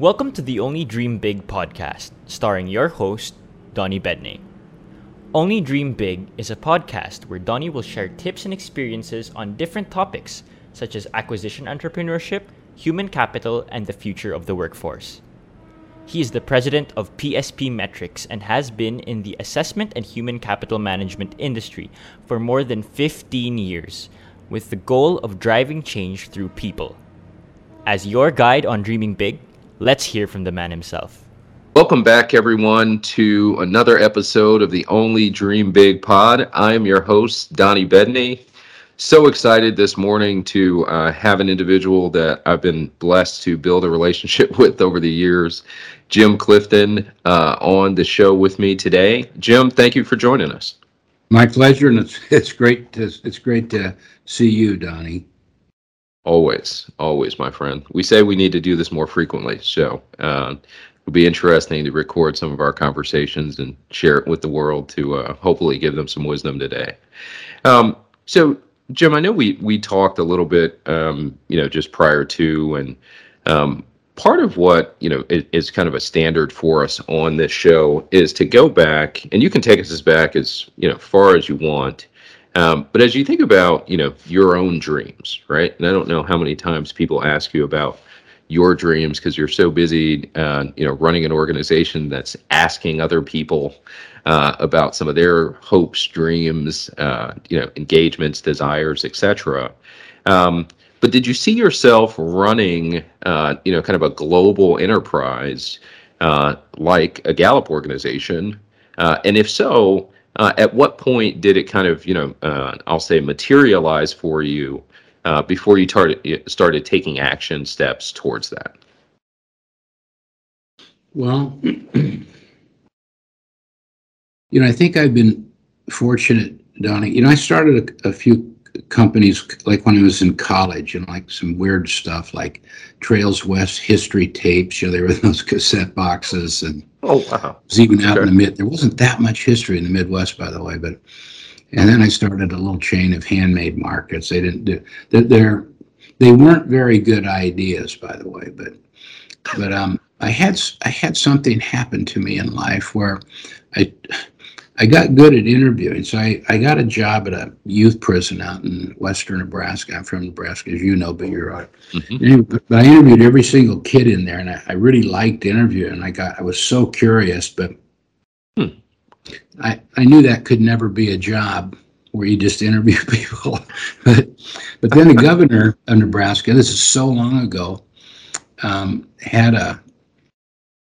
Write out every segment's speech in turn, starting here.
Welcome to the Only Dream Big podcast, starring your host, Donnie Bedney. Only Dream Big is a podcast where Donnie will share tips and experiences on different topics such as acquisition entrepreneurship, human capital, and the future of the workforce. He is the president of PSP Metrics and has been in the assessment and human capital management industry for more than 15 years, with the goal of driving change through people. As your guide on dreaming big, let's hear from the man himself. Welcome back, everyone, to another episode of the Only Dream Big Pod. I am your host, Donnie Bedney. So excited this morning to uh, have an individual that I've been blessed to build a relationship with over the years, Jim Clifton, uh, on the show with me today. Jim, thank you for joining us. My pleasure, and it's it's great to it's great to see you, Donnie. Always, always, my friend. We say we need to do this more frequently, so uh, it'll be interesting to record some of our conversations and share it with the world to uh, hopefully give them some wisdom today. Um, so, Jim, I know we we talked a little bit, um, you know, just prior to, and um, part of what you know is, is, kind of a standard for us on this show is to go back, and you can take us as back as you know far as you want um, but as you think about, you know, your own dreams, right? And I don't know how many times people ask you about your dreams because you're so busy, uh, you know, running an organization that's asking other people uh, about some of their hopes, dreams, uh, you know, engagements, desires, etc. Um, but did you see yourself running, uh, you know, kind of a global enterprise uh, like a Gallup organization? Uh, and if so, uh, at what point did it kind of, you know, uh, I'll say materialize for you uh, before you started started taking action steps towards that? Well, you know, I think I've been fortunate, Donnie. You know, I started a, a few companies like when I was in college and like some weird stuff like Trails West history tapes. You know, they were those cassette boxes and oh wow, it was even out sure. in the mid. There wasn't that much history in the Midwest, by the way, but and then I started a little chain of handmade markets. They didn't do they're, they're they weren't very good ideas, by the way, but but um I had I had something happen to me in life where I I got good at interviewing. So I, I got a job at a youth prison out in western Nebraska. I'm from Nebraska, as you know, but you're right. Mm-hmm. But I interviewed every single kid in there, and I, I really liked interviewing. I got I was so curious, but hmm. I I knew that could never be a job where you just interview people. but but then the governor of Nebraska, this is so long ago, um, had a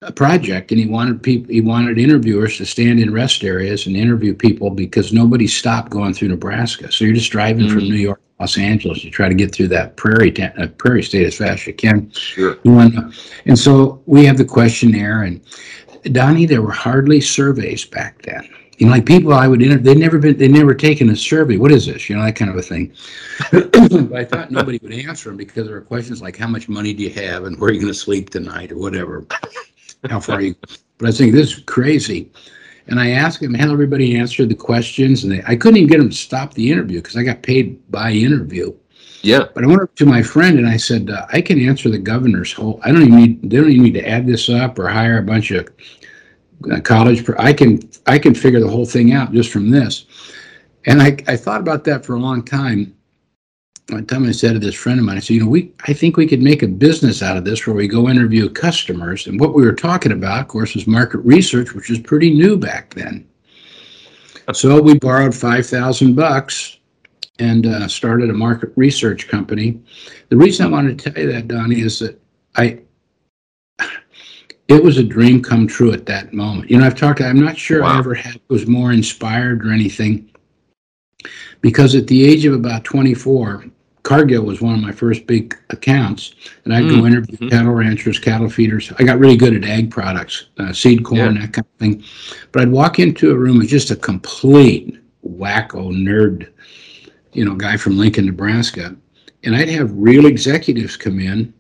a project and he wanted people he wanted interviewers to stand in rest areas and interview people because nobody stopped going through Nebraska. So you're just driving mm-hmm. from New York to Los Angeles. You try to get through that prairie ta- uh, prairie state as fast as you can. Sure. And so we have the questionnaire and Donnie, there were hardly surveys back then. You know, like people I would interview, they'd never been, they'd never taken a survey. What is this? You know, that kind of a thing. but I thought nobody would answer them because there were questions like, how much money do you have and where are you going to sleep tonight or whatever how far you. But I was thinking this is crazy. And I asked him, how everybody answered the questions, and they, I couldn't even get him to stop the interview because I got paid by interview. Yeah. But I went up to my friend and I said, uh, I can answer the governor's whole. I don't even need. They don't even need to add this up or hire a bunch of uh, college. I can. I can figure the whole thing out just from this. And I, I thought about that for a long time one time I said to this friend of mine, I said, you know, we I think we could make a business out of this where we go interview customers. And what we were talking about, of course, was market research, which was pretty new back then. So we borrowed five thousand bucks and uh, started a market research company. The reason I wanted to tell you that, Donnie, is that I it was a dream come true at that moment. You know, I've talked. I'm not sure wow. I ever had was more inspired or anything because at the age of about 24, Cargill was one of my first big accounts, and I'd mm. go interview mm-hmm. cattle ranchers, cattle feeders. I got really good at ag products, uh, seed corn, yeah. that kind of thing. But I'd walk into a room with just a complete wacko nerd, you know, guy from Lincoln, Nebraska, and I'd have real executives come in.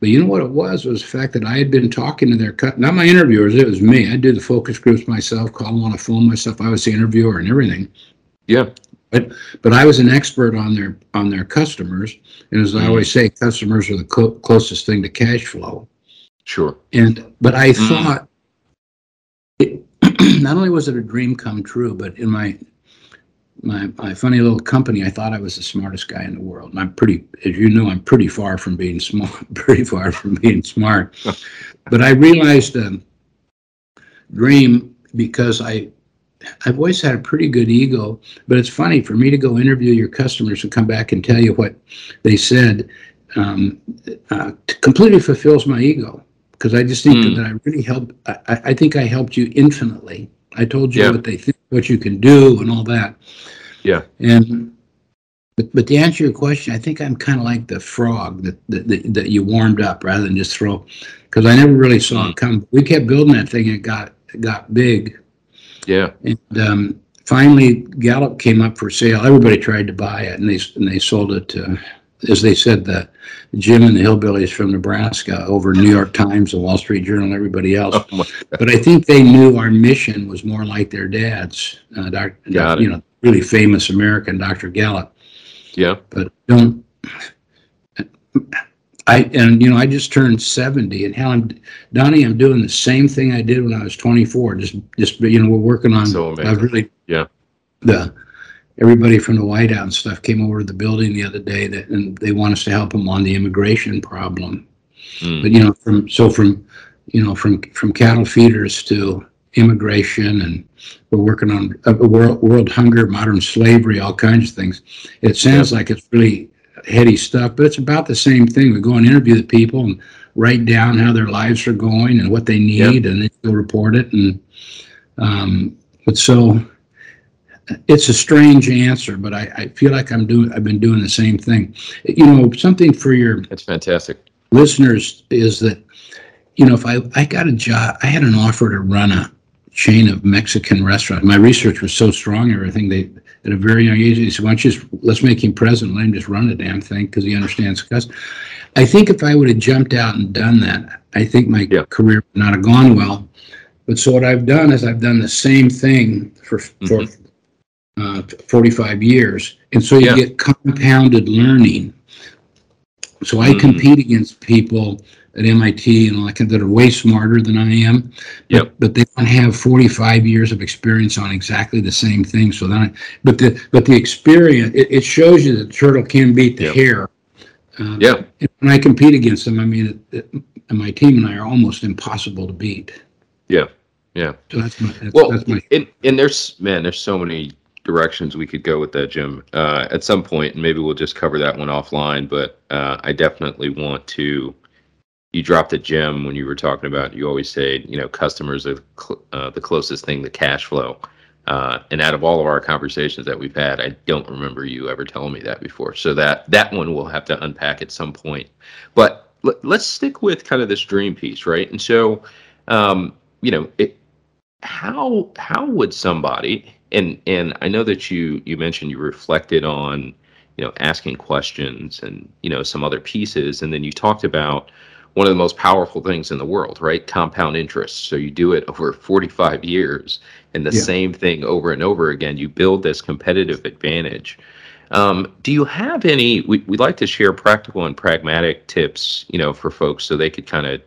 But you know what it was? It was the fact that I had been talking to their cut, not my interviewers, it was me. I did the focus groups myself, call them on the phone myself. I was the interviewer and everything. Yeah. But but I was an expert on their on their customers, and as I mm. always say, customers are the closest thing to cash flow. Sure. And but I Mm. thought it, not only was it a dream come true, but in my my my funny little company, I thought I was the smartest guy in the world. And I'm pretty, as you know, I'm pretty far from being smart. Pretty far from being smart. but I realized um, dream because I I've always had a pretty good ego. But it's funny for me to go interview your customers and come back and tell you what they said. Um, uh, completely fulfills my ego because I just think Mm. that I really helped. I, I think I helped you infinitely. I told you Yeah. what they think, what you can do, and all that. Yeah. And but, but to answer your question, I think I'm kind of like the frog that, that that that you warmed up rather than just throw, because I never really saw it come. We kept building that thing. It got it got big, Yeah. and um, finally Gallup came up for sale. Everybody tried to buy it, and they and they sold it to, as they said, the Jim and the Hillbillies from Nebraska over New York Times, the Wall Street Journal, and everybody else. Oh, But I think they knew our mission was more like their dad's, uh, doc, Got it. you know, really famous American Dr. Gallup. yeah. But don't. I and you know I just turned seventy, and hell, I'm Donnie. I'm doing the same thing I did when I was 24. Just, just you know, we're working on. So amazing. I've really. Yeah. The everybody from the White House and stuff came over to the building the other day, that and they want us to help them on the immigration problem. Mm. But you know, from so from you know from from cattle feeders to immigration, and we're working on uh, world world hunger, modern slavery, all kinds of things. It sounds like it's really heady stuff, but it's about the same thing. We go and interview the people and write down how their lives are going and what they need, and then go report it. And um, but so it's a strange answer, but I, I feel like I'm doing. I've been doing the same thing. You know, something for your That's fantastic. listeners is that you know if I I got a job, I had an offer to run a chain of Mexican restaurants. My research was so strong, everything they at a very young age He said, "Why don't you just let's make him president? Let him just run the damn thing because he understands cuss." I think if I would have jumped out and done that, I think my Yeah. career would not have gone well. But so what I've done is I've done the same thing for for uh, 45 years, and so you Yeah. get compounded learning. So I Mm. compete against people at MIT and all that kind that are way smarter than I am. Yep. but they don't have 45 years of experience on exactly the same thing. So then, I, but the but the experience it, it shows you that the turtle can beat the Yep. hare. Um, Yeah. and when I compete against them, I mean, it, it, my team and I are almost impossible to beat. Yeah. Yeah. So that's my that's, Well, that's my and, and there's man, there's so many directions we could go with that, Jim. Uh, at some point, and maybe we'll just cover that one offline. But uh, I definitely want to. You dropped a gem when you were talking about. You always say, you know, customers are cl- uh, the closest thing to cash flow. Uh, and out of all of our conversations that we've had, I don't remember you ever telling me that before. So that that one we'll have to unpack at some point. But let, let's stick with kind of this dream piece, right? And so, um, you know, it, how how would somebody and and I know that you you mentioned you reflected on you know asking questions and you know some other pieces and then you talked about one of the most powerful things in the world right? Compound interest. So you do it over 45 years and the Yeah. same thing over and over again. You build this competitive advantage. Um, do you have any we, we like to share practical and pragmatic tips you know for folks so they could kind of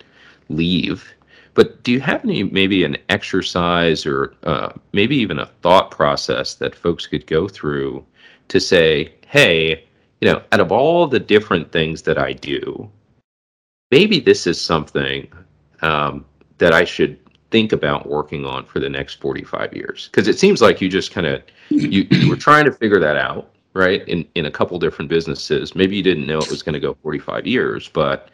leave. But do you have any maybe an exercise or uh, maybe even a thought process that folks could go through to say, hey, you know, out of all the different things that I do, maybe this is something um, that I should think about working on for the next 45 years? Because it seems like you just kind of you, you were trying to figure that out, right? In in a couple different businesses. Maybe you didn't know it was going to go 45 years, but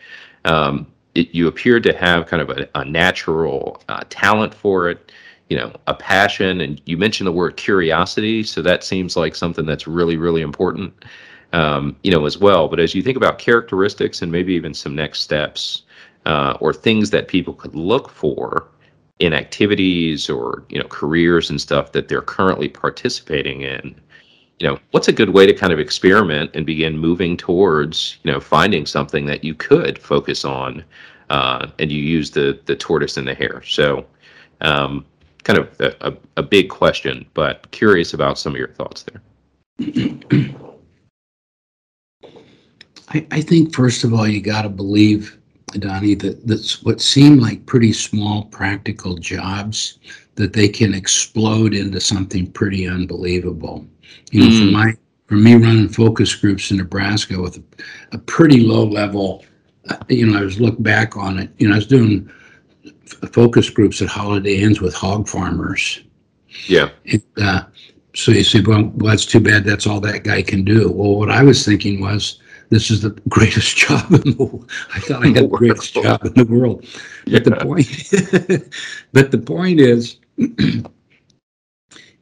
um, it, you appeared to have kind of a, a natural uh, talent for it, you know, a passion, and you mentioned the word curiosity, so that seems like something that's really, really important, um, you know, as well. But as you think about characteristics and maybe even some next steps uh, or things that people could look for in activities or you know careers and stuff that they're currently participating in you know what's a good way to kind of experiment and begin moving towards you know finding something that you could focus on uh, and you use the the tortoise and the hare so um, kind of a, a, a big question but curious about some of your thoughts there I, I think first of all you got to believe Donnie, that that's what seem like pretty small practical jobs that they can explode into something pretty unbelievable. You know, for Mm. my for me running focus groups in Nebraska with a, a pretty low level, uh, you know, I was look back on it. You know, I was doing f- focus groups at Holiday Inns with hog farmers. Yeah. And, uh, so you say, well, well, that's too bad. That's all that guy can do. Well, what I was thinking was, this is the greatest job in the world. I thought I had the greatest job in the world. But the point, but the point is,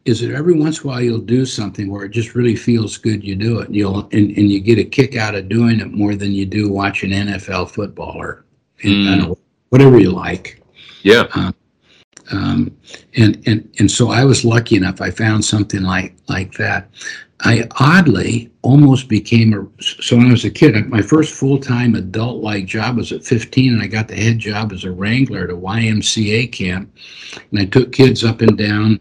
is that every once in a while you'll do something where it just really feels good. You do it, you'll and, and you get a kick out of doing it more than you do watching NFL football or know, mm. whatever you like. Yeah. Uh, Um, and and and so I was lucky enough. I found something like like that. I oddly almost became a. So when I was a kid, my first full time adult like job was at 15, and I got the head job as a wrangler at a YMCA camp, and I took kids up and down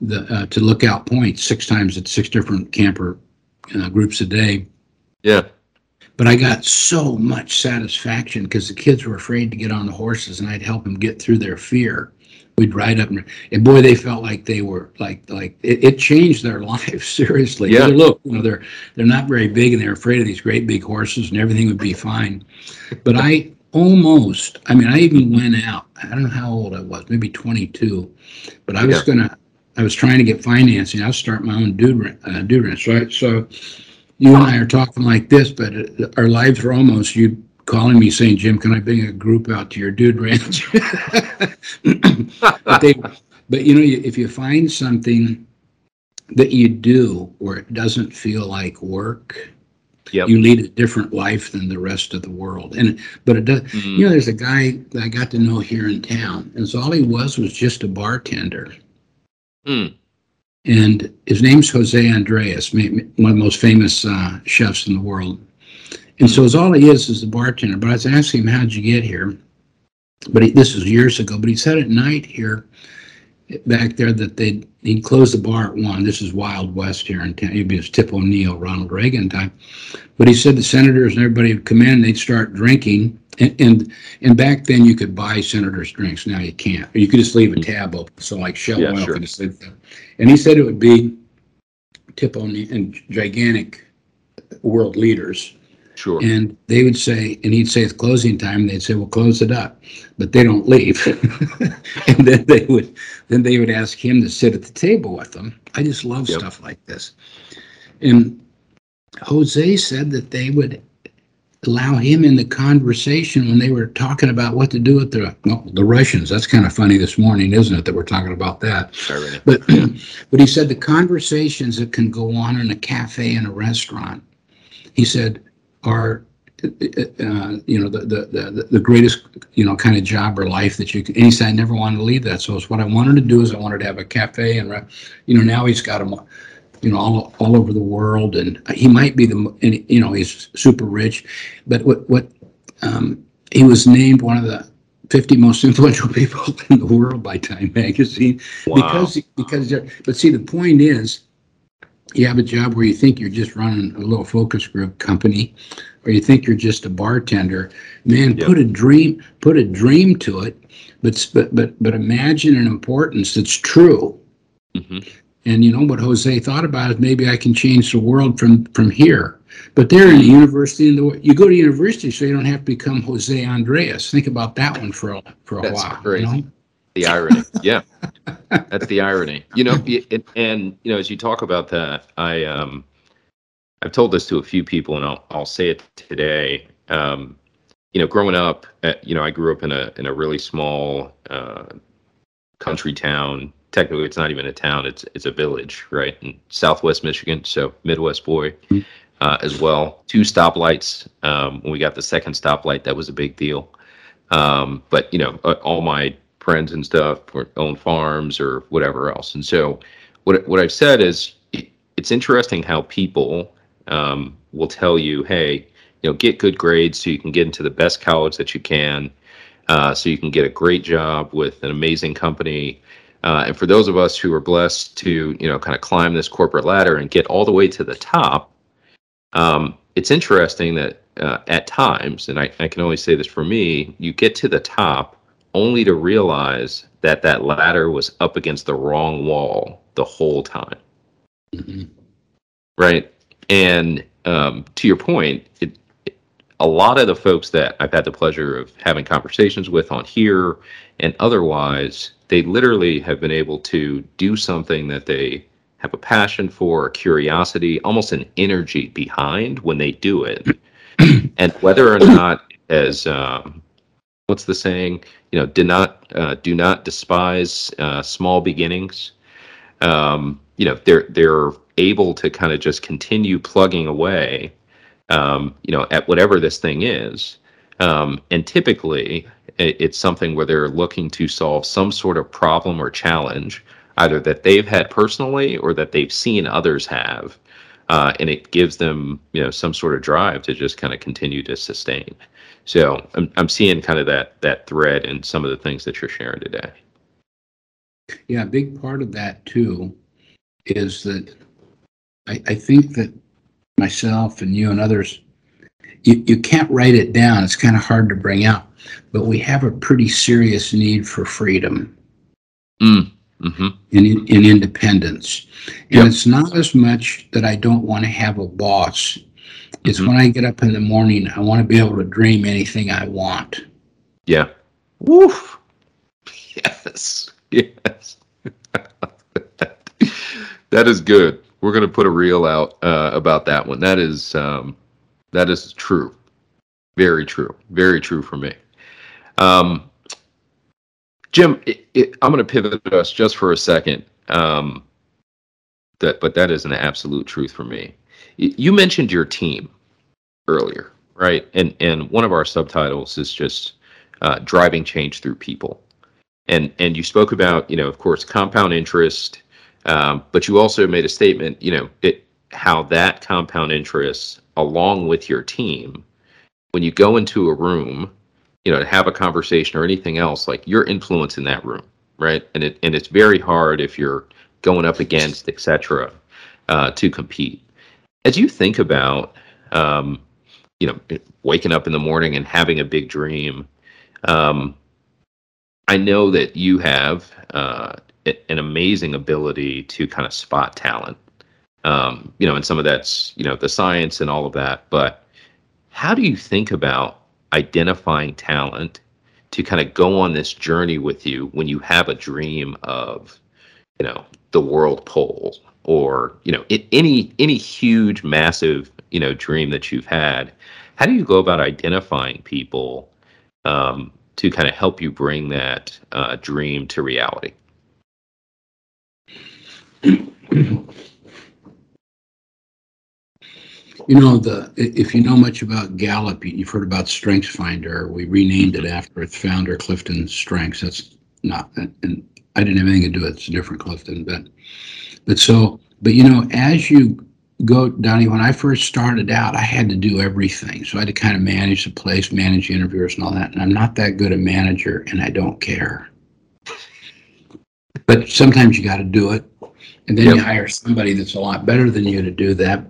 the uh, to Lookout Point six times at six different camper uh, groups a day. Yeah. But I got so much satisfaction because the kids were afraid to get on the horses, and I'd help them get through their fear. We'd ride up, and, and boy, they felt like they were like like it, it changed their lives seriously. Yeah. Look, you know, they're they're not very big, and they're afraid of these great big horses, and everything would be fine. But I almost, I mean, I even went out. I don't know how old I was, maybe 22, but I was Yeah. gonna. I was trying to get financing. I'll start my own dude uh, dude ranch. So, I, so you and I are talking like this, but our lives are almost you calling me saying, "Jim, can I bring a group out to your dude ranch?" but they, but you know, if you find something that you do where it doesn't feel like work, Yep. you lead a different life than the rest of the world. And but it does. Mhm. You know, there's a guy that I got to know here in town, and so all he was was just a bartender Mm. and his name's Jose Andrés, one of the most famous uh, chefs in the world. And so, as all he is is a bartender. But I was asking him, "How'd you get here?" But he, this was years ago. But he said at night here, back there, that they he'd close the bar at one. This is Wild West here in town. It'd be his Tip O'Neill, Ronald Reagan time. But he said the senators and everybody would come in, they'd start drinking. And, and and back then you could buy senators drinks. Now you can't. You could just leave a tab open. So like Shell Yeah, Oil sure. could just leave that. And he said it would be Tip O'Neill and gigantic world leaders. Sure. And they would say, and he'd say it's closing time. They'd say, "Well, close it up," but they don't leave. and then they would, then they would ask him to sit at the table with them. I just love Yep. stuff like this. And Jose said that they would allow him in the conversation when they were talking about what to do with the well, the Russians. That's kind of funny this morning, isn't it? That we're talking about that. Irony. But but he said the conversations that can go on in a cafe and a restaurant, he said, are uh, you know the, the the the greatest you know kind of job or life that you can. And he said I never wanted to leave that. So it's what I wanted to do is I wanted to have a cafe and you know now he's got them you know all all over the world and he might be the and you know he's super rich, but what what um, he was named one of the 50 most influential people in the world by Time Magazine Wow. because because but see the point is you have a job where you think you're just running a little focus group company or you think you're just a bartender man Yep. put a dream put a dream to it but but but but imagine an importance that's true Mhm. and you know what Jose thought about is maybe I can change the world from from here. But they're in a university in the you go to university so you don't have to become Jose Andrés. Think about that one for a for a That's while. crazy. You know? The irony. Yeah. That's the irony. You know, it, and you know, as you talk about that, I um I've told this to a few people and I'll I'll say it today. Um you know, growing up, uh, you know, I grew up in a in a really small uh country town. Technically, it's not even a town; it's it's a village, right? In Southwest Michigan, so Midwest boy uh, as well. Two stoplights. Um, when we got the second stoplight, that was a big deal. Um, but you know, uh, all my friends and stuff or own farms or whatever else. And so, what what I've said is, it, it's interesting how people um, will tell you, hey, you know, get good grades so you can get into the best college that you can, uh, so you can get a great job with an amazing company. Uh, and for those of us who are blessed to, you know, kind of climb this corporate ladder and get all the way to the top, um, it's interesting that uh, at times, and I, I can only say this for me, you get to the top only to realize that that ladder was up against the wrong wall the whole time. Mhm. Right. And um, to your point, it, it, a lot of the folks that I've had the pleasure of having conversations with on here and otherwise, they literally have been able to do something that they have a passion for, a curiosity, almost an energy behind when they do it. and whether or not, as um, what's the saying? You know, do not uh, do not despise uh, small beginnings. Um, you know, they're they're able to kind of just continue plugging away, um, you know, at whatever this thing is. Um, and typically, it, it's something where they're looking to solve some sort of problem or challenge, either that they've had personally or that they've seen others have. Uh, and it gives them, you know, some sort of drive to just kind of continue to sustain. So I'm, I'm seeing kind of that that thread in some of the things that you're sharing today. Yeah, a big part of that too is that I, I think that myself and you and others, you, you can't write it down. It's kind of hard to bring out, but we have a pretty serious need for freedom Mm. hmm and, in- and independence. And Yep. it's not as much that I don't want to have a boss. It's Mhm. when I get up in the morning, I want to be able to dream anything I want. Yeah. Woof. Yes. Yes. that is good. We're going to put a reel out uh, about that one. That is um, that is true. Very true. Very true for me. Um, Jim, it, it, I'm going to pivot us just for a second. Um, that, but that is an absolute truth for me. You mentioned your team earlier, right? And and one of our subtitles is just uh, driving change through people. And and you spoke about, you know, of course, compound interest, um, but you also made a statement, you know, it how that compound interest, along with your team, when you go into a room, you know, to have a conversation or anything else, like your influence in that room, right? And it and it's very hard if you're going up against, et cetera, uh, to compete. As you think about, um, you know, waking up in the morning and having a big dream, um, I know that you have uh, an amazing ability to kind of spot talent. Um, you know, and some of that's you know the science and all of that. But how do you think about identifying talent to kind of go on this journey with you when you have a dream of, you know, the World Poll or you know it, any any huge massive you know dream that you've had? How do you go about identifying people? Um, to kind of help you bring that uh, dream to reality. You know, the if you know much about Gallup, you- you've heard about Strengths Finder. We renamed it after its founder, Clifton Strengths. That's not, and I didn't have anything to do with it. It's a different Clifton, but but so, but you know, as you go, Donnie, when I first started out, I had to do everything. So I had to kind of manage the place, manage the interviewers and all that. And I'm not that good a manager, and I don't care. But sometimes you got to do it, and then you hire somebody that's a lot better than you to do that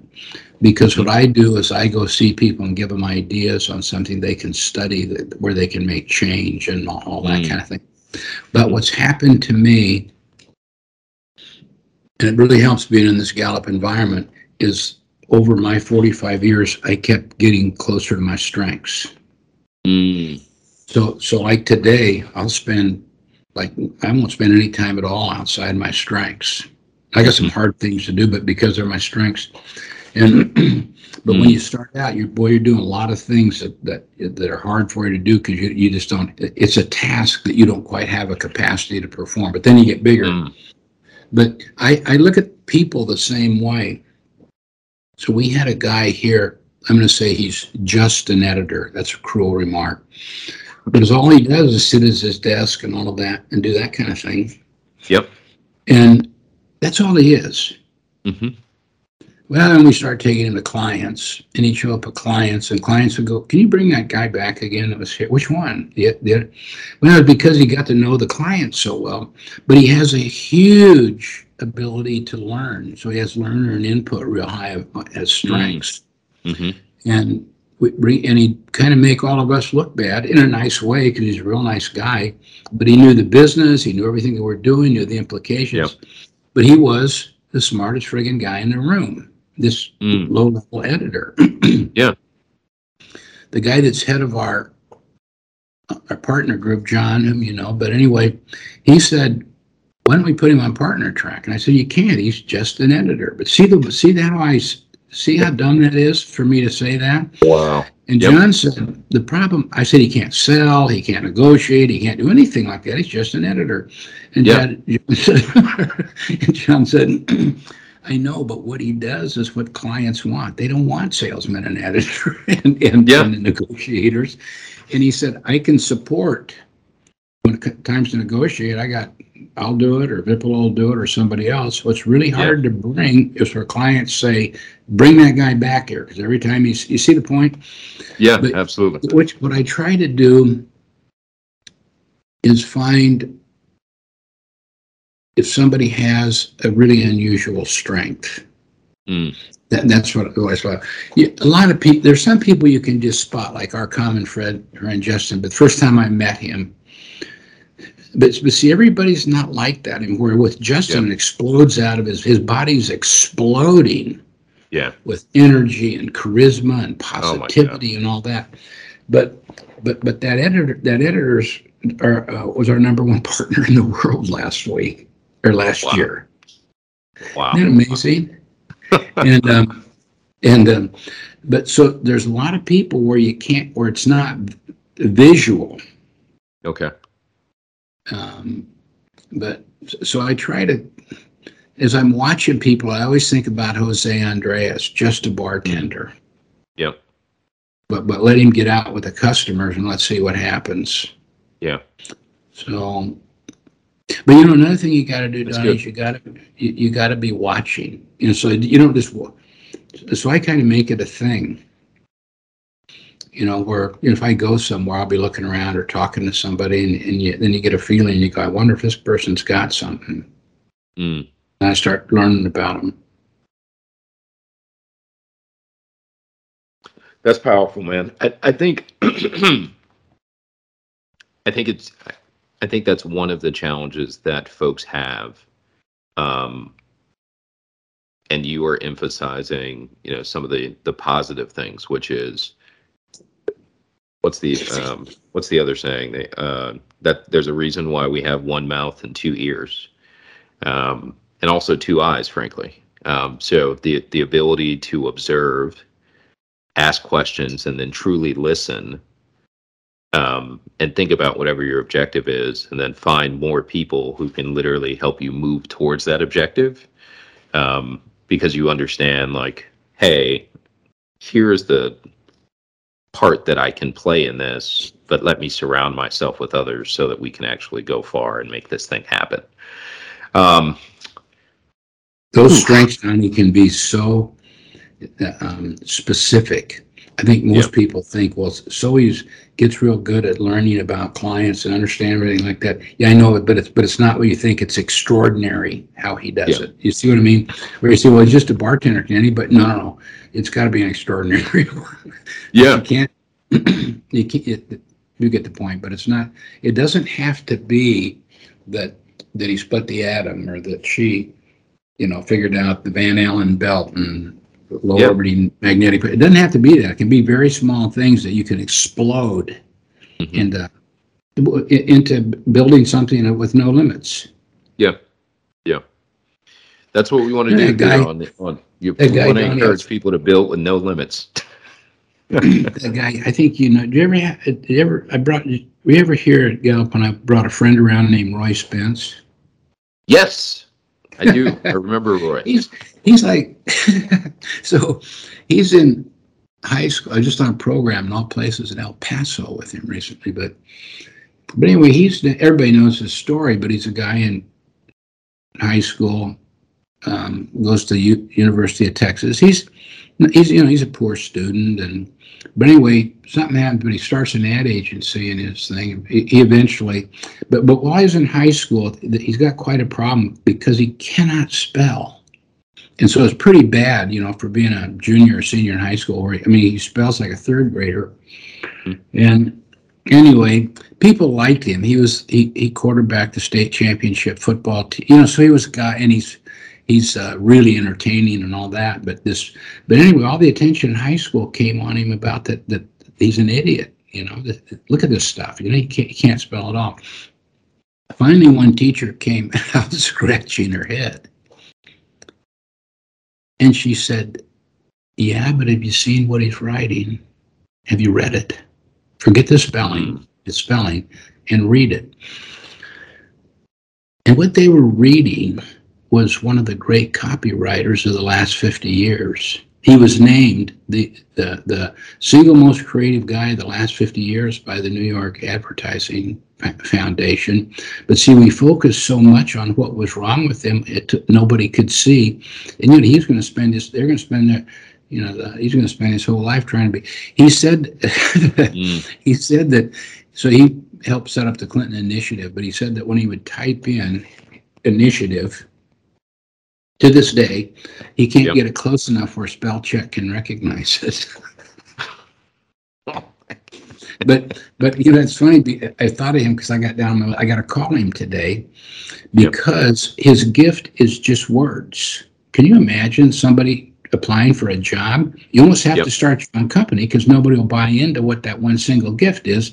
because what I do is I go see people and give them ideas on something they can study that, where they can make change and all, all that Mm. kind of thing. But what's happened to me, and it really helps being in this Gallup environment, is over my 45 years, I kept getting closer to my strengths. Mm, So, so like today, I'll spend like I won't spend any time at all outside my strengths. I got some hard things to do, but because they're my strengths, and but when you start out, you boy, you're doing a lot of things that that that are hard for you to do because you you just don't. It's a task that you don't quite have a capacity to perform. But then you get bigger. mm, But I, I look at people the same way. So we had a guy here, I'm going to say he's just an editor. That's a cruel remark. Because all he does is sit at his desk and all of that and do that kind of thing. Yep. And that's all he is. hmm Well, then we start taking him to clients, and he'd show up at clients, and clients would go, "Can you bring that guy back again that was here? Which one?" The, the, well, because he got to know the client so well, but he has a huge ability to learn. So he has learner and input real high as strengths. hmm And we and he'd kind of make all of us look bad in a nice way because he's a real nice guy. But he knew the business, he knew everything that we're doing, knew the implications. Yep. But he was the smartest friggin' guy in the room. This Mm. low level editor. Yeah. The guy that's head of our our partner group, John, whom you know. But anyway, he said, "Why don't we put him on partner track?" And I said, "You can't. He's just an editor." But see the see how I see how dumb that is for me to say that. Wow. And Yep. John said, the problem, I said, he can't sell, he can't negotiate, he can't do anything like that. He's just an editor. And. John, John said, and John said, I know, but what he does is what clients want. They don't want salesmen and editor and, and, Yeah. and negotiators. And he said, I can support when it times to negotiate. I got, I'll do it, or Vipul will do it, or somebody else. What's really Yeah. hard to bring is for clients say, bring that guy back here. Because every time he's, you see the point? Yeah, But- absolutely. Which what I try to do is find if somebody has a really unusual strength. Mm. That, that's what I always thought. Yeah, a lot of people. There's some people you can just spot, like our common friend, friend Justin. But the first time I met him, but, but see, everybody's not like that anymore. With Justin, it explodes out of his his body's exploding Yeah. with energy and charisma and Oh positivity and all that. But but but that editor that editor's are, uh, was our number one partner in the world last week or last Wow. year. Wow. Isn't that amazing? and um, and um, but so there's a lot of people where you can't where it's not visual. Okay. Um, but so I try to, as I'm watching people, I always think about Jose Andrés, just a bartender. Yep. But but let him get out with the customers and let's see what happens. Yeah. So, but you know, another thing you got to do, That's Donnie, good. is you got to you, you got to be watching. You know, so you don't just. So I kind of make it a thing. You know, where you know, if I go somewhere, I'll be looking around or talking to somebody, and, and you, then you get a feeling. You go, I wonder if this person's got something. Mm. And I start learning about them. That's powerful, man. I, I think I think it's I think that's one of the challenges that folks have. Um and you are emphasizing, you know, some of the the positive things, which is what's the um what's the other saying? They uh that there's a reason why we have one mouth and two ears. Um and also two eyes, frankly. Um so the the ability to observe ask questions and then truly listen um, and think about whatever your objective is and then find more people who can literally help you move towards that objective um, because you understand like hey here's the part that i can play in this but let me surround myself with others so that we can actually go far and make this thing happen um, Those strengths, can be so uh, um, specific. I think most Yeah. people think, well, so he's gets real good at learning about clients and understand everything like that. Yeah, I know it, but it's but it's not what you think. It's extraordinary how he does Yeah. it. You see what I mean? Where you say, well, he's just a bartender, can he? But no, no, no. It's got to be an extraordinary. yeah You can't. you can't. It, you get the point, but it's not. It doesn't have to be that that he split the atom or that she, you know, figured out the Van Allen belt and low Yeah. orbiting magnetic. It doesn't have to be that. It can be very small things that you can explode Mhm. into into building something with no limits. Yeah, yeah. That's what we want to do. guy- on, the, on you want to encourage people to build with no limits. that guy, I think you know. Do you ever? Have, did you ever? I brought. We ever hear at Gallup when I brought a friend around named Roy Spence? yes, I do. I remember Roy. He's he's like, so he's in high school. I just on a program in all places in El Paso with him recently, but but anyway, he's everybody knows his story. But he's a guy in high school, um, goes to U- University of Texas. He's he's you know he's a poor student and but anyway something happens but he starts an ad agency and his thing he, eventually but but while he's in high school he's got quite a problem because he cannot spell and so it's pretty bad, you know, for being a junior or senior in high school. Where, I mean, he spells like a third grader. And anyway, people liked him. He was he he quarterbacked the state championship football team. You know, so he was a guy, and he's he's uh, really entertaining and all that. But this, but anyway, all the attention in high school came on him about that that he's an idiot. You know, that, look at this stuff. You know, he can't, he can't spell it all. Finally, one teacher came out scratching her head. And she said, Yeah, but have you seen what he's writing? Have you read it? Forget the spelling, the spelling, and read it. And what they were reading was one of the great copywriters of the last 50 years. He was named the, the, the single most creative guy of the last 50 years by the New York Advertising Foundation. But see, we focused so much on what was wrong with him, it nobody could see. And you know, he's going to spend his, they're going to spend their, you know, the, he's going to spend his whole life trying to be. He said, mm. he said that, so he helped set up the Clinton Initiative, but he said that when he would type in initiative, to this day, he can't yep. get it close enough where spell check can recognize it. but but you know it's funny. I thought of him because I got down. I got to call him today because yep. his gift is just words. Can you imagine somebody applying for a job, you almost have yep. to start your own company because nobody will buy into what that one single gift is.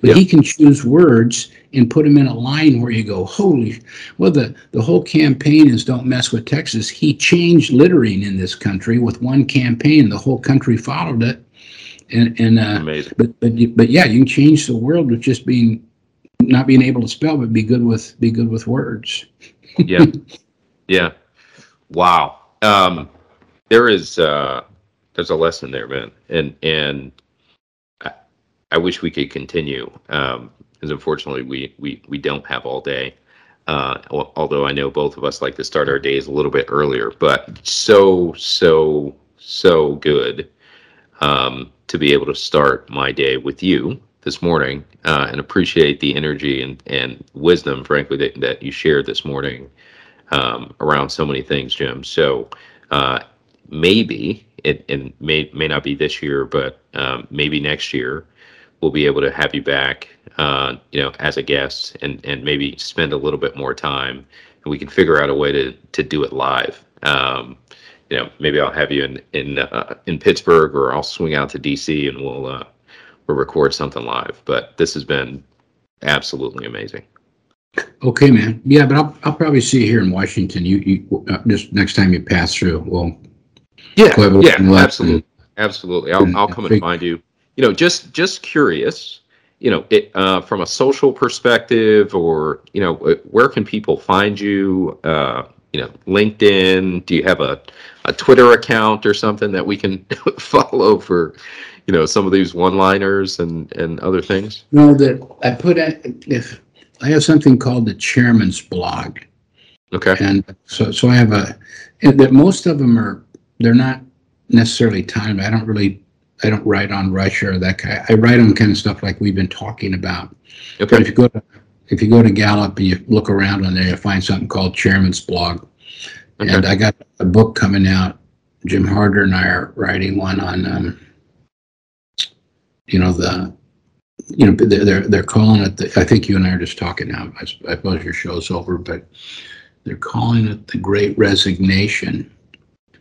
But yep. he can choose words and put them in a line where you go, holy, well, the, the whole campaign is don't mess with Texas. He changed littering in this country with one campaign. The whole country followed it. And, and uh, Amazing. But, but, but yeah, you can change the world with just being, not being able to spell, but be good with, be good with words. yeah. Yeah. Wow. Um, there is uh, there's a lesson there, man, and and I, I wish we could continue, um, because unfortunately we we we don't have all day. Uh, although I know both of us like to start our days a little bit earlier, but so so so good um, to be able to start my day with you this morning uh, and appreciate the energy and, and wisdom, frankly, that, that you shared this morning um, around so many things, Jim. So, uh, maybe it and may may not be this year, but um, maybe next year we'll be able to have you back, uh, you know, as a guest and and maybe spend a little bit more time, and we can figure out a way to to do it live. Um, you know, maybe I'll have you in in uh, in Pittsburgh, or I'll swing out to DC and we'll uh, we'll record something live. But this has been absolutely amazing. Okay, man. Yeah, but I'll I'll probably see you here in Washington. You you uh, just next time you pass through, we'll yeah, yeah, absolutely, absolutely. I'll I'll come and find you. You know, just just curious. You know, it, uh, from a social perspective, or you know, where can people find you? Uh, you know, LinkedIn. Do you have a a Twitter account or something that we can follow for? You know, some of these one-liners and and other things. No, that I put if I have something called the chairman's blog. Okay. And so so I have a that most of them are they're not necessarily timed. I don't really I don't write on Russia or that kind. I write on kind of stuff like we've been talking about. Okay. But if you go to if you go to Gallup and you look around on there, you'll find something called Chairman's Blog. Okay. And I got a book coming out. Jim Harter and I are writing one on, um, you know, the, you know, they're they're calling it. The, I think you and I are just talking now. I, I suppose your show's over, but they're calling it the Great Resignation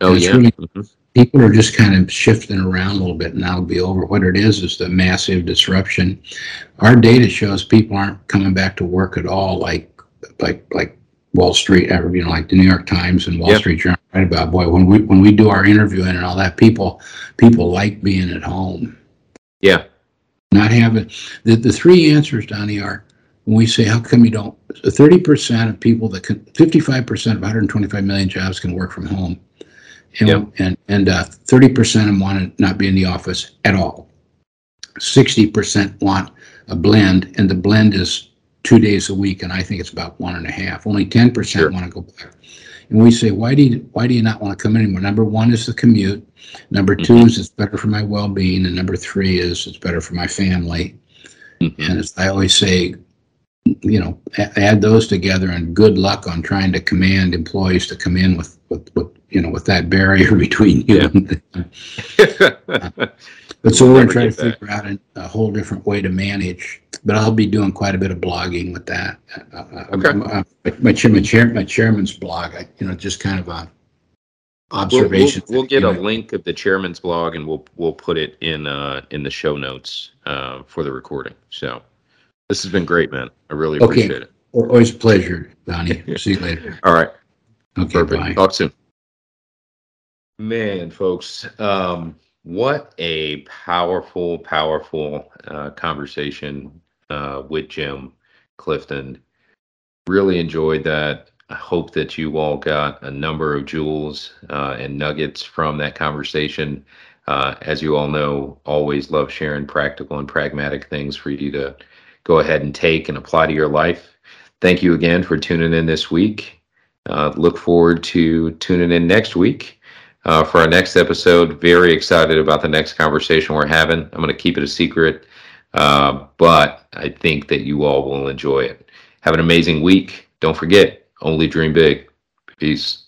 Oh yeah. Really, mm-hmm. People are just kind of shifting around a little bit, and that'll be over. What it is is the massive disruption. Our data shows people aren't coming back to work at all, like like like Wall Street, you know, like the New York Times and Wall yep. Street Journal write about. Boy, when we when we do our interviewing and all that, people people like being at home. Yeah. Not having the the three answers, Donnie, are when we say how come you don't. Thirty percent of people that can, fifty five percent of one hundred twenty five million jobs can work from home and yep. and and uh, thirty percent of them want to not be in the office at all. Sixty percent want a blend, and the blend is two days a week, and I think it's about one and a half. Only ten percent sure. want to go back. And we say, why do you why do you not want to come in anymore? Number one is the commute. Number 2 mm-hmm. is it's better for my well being, and number three is it's better for my family. Mm-hmm. And as I always say, you know, add those together, and good luck on trying to command employees to come in with with, with you know, with that barrier between you Yeah. and the, but so We'll we're trying to figure out a, a whole different way to manage. But I'll be doing quite a bit of blogging with that. Uh, uh, Okay. uh, my chair, my chair, my chairman's blog. I, you know, just kind of a We'll, we'll, observation. we'll get a know. link of the chairman's blog and we'll we'll put it in uh in the show notes uh, for the recording. So this has been great, man. I really Okay. appreciate it. Always a pleasure, Donnie. See you later. All right. Okay, Perfect. bye. Talk soon. Man, folks, um, what a powerful, powerful uh, conversation uh, with Jim Clifton. Really enjoyed that. I hope that you all got a number of jewels uh, and nuggets from that conversation. Uh, as you all know, always love sharing practical and pragmatic things for you to go ahead and take and apply to your life. Thank you again for tuning in this week. Uh, look forward to tuning in next week uh, for our next episode. Very excited about the next conversation we're having. I'm going to keep it a secret, uh, but I think that you all will enjoy it. Have an amazing week. Don't forget, only dream big. Peace.